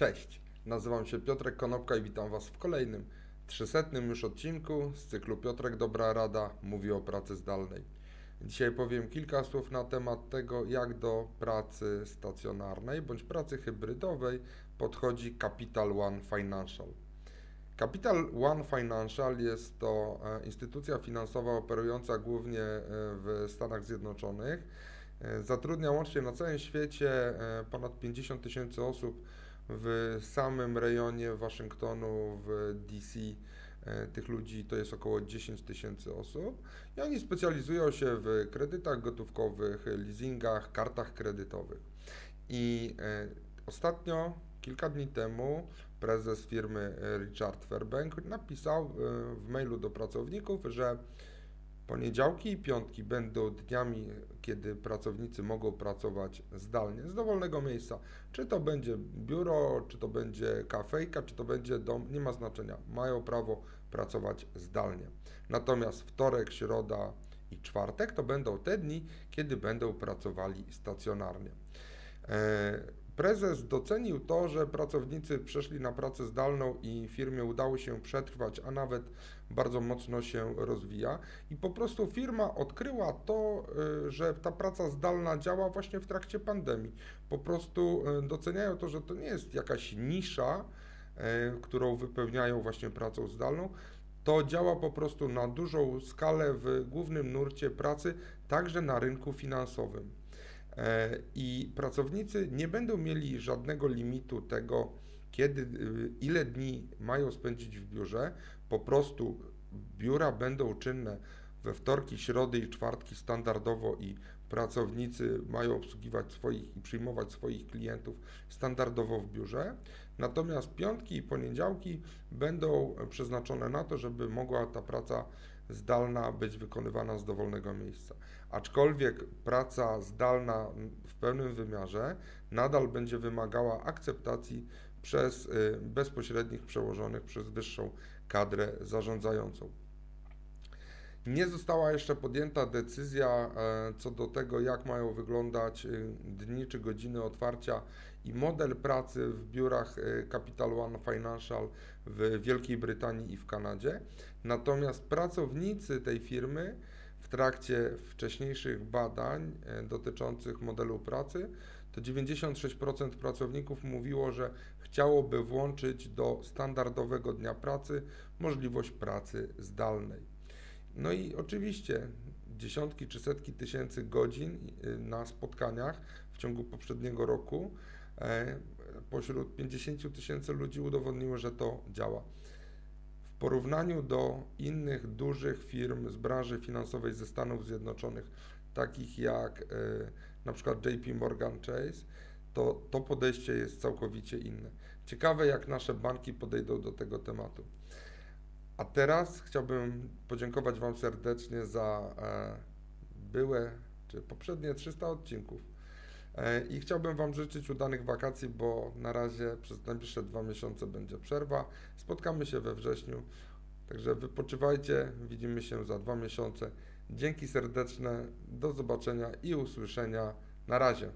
Cześć, nazywam się Piotrek Konopka i witam Was w kolejnym, trzysetnym już odcinku z cyklu Piotrek Dobra Rada mówi o pracy zdalnej. Dzisiaj powiem kilka słów na temat tego, jak do pracy stacjonarnej bądź pracy hybrydowej podchodzi Capital One Financial. Capital One Financial jest to e, instytucja finansowa operująca głównie e, w Stanach Zjednoczonych. E, zatrudnia łącznie na całym świecie ponad 50 tysięcy osób w samym rejonie Waszyngtonu, w DC. Tych ludzi to jest około 10 tysięcy osób i oni specjalizują się w kredytach gotówkowych, leasingach, kartach kredytowych. I ostatnio, kilka dni temu, prezes firmy e, Richard Fairbank napisał e, w mailu do pracowników, że poniedziałki i piątki będą dniami, kiedy pracownicy mogą pracować zdalnie, z dowolnego miejsca. Czy to będzie biuro, czy to będzie kafejka, czy to będzie dom, nie ma znaczenia. Mają prawo pracować zdalnie. Natomiast wtorek, środa i czwartek to będą te dni, kiedy będą pracowali stacjonarnie. Prezes docenił to, że pracownicy przeszli na pracę zdalną i firmie udało się przetrwać, a nawet bardzo mocno się rozwija. I po prostu firma odkryła to, y, że ta praca zdalna działa właśnie w trakcie pandemii. Po prostu y, doceniają to, że to nie jest jakaś nisza, y, którą wypełniają właśnie pracą zdalną, to działa po prostu na dużą skalę w głównym nurcie pracy, także na rynku finansowym. E, i pracownicy nie będą mieli żadnego limitu tego, kiedy, y, ile dni mają spędzić w biurze. Po prostu biura będą czynne we wtorki, środy i czwartki standardowo i pracownicy mają obsługiwać swoich i przyjmować swoich klientów standardowo w biurze. Natomiast piątki i poniedziałki będą przeznaczone na to, żeby mogła ta praca zdalna być wykonywana z dowolnego miejsca. Aczkolwiek praca zdalna w pełnym wymiarze nadal będzie wymagała akceptacji przez y, bezpośrednich przełożonych przez wyższą kadrę zarządzającą. Nie została jeszcze podjęta decyzja e, co do tego, jak mają wyglądać y, dni czy godziny otwarcia i model pracy w biurach y, Capital One Financial w Wielkiej Brytanii i w Kanadzie. Natomiast pracownicy tej firmy w trakcie wcześniejszych badań e, dotyczących modelu pracy, to 96% pracowników mówiło, że chciałoby włączyć do standardowego dnia pracy możliwość pracy zdalnej. No i oczywiście dziesiątki czy setki tysięcy godzin e, na spotkaniach w ciągu poprzedniego roku e, pośród 50 tysięcy ludzi udowodniły, że to działa porównaniu do innych dużych firm z branży finansowej ze Stanów Zjednoczonych, takich jak e, na przykład JP Morgan Chase, to to podejście jest całkowicie inne. Ciekawe, jak nasze banki podejdą do tego tematu. A teraz chciałbym podziękować Wam serdecznie za e, byłe czy poprzednie 300 odcinków. E, I chciałbym Wam życzyć udanych wakacji, bo na razie przez najbliższe dwa miesiące będzie przerwa. Spotkamy się we wrześniu. Także wypoczywajcie, widzimy się za dwa miesiące. Dzięki serdeczne, do zobaczenia i usłyszenia. Na razie.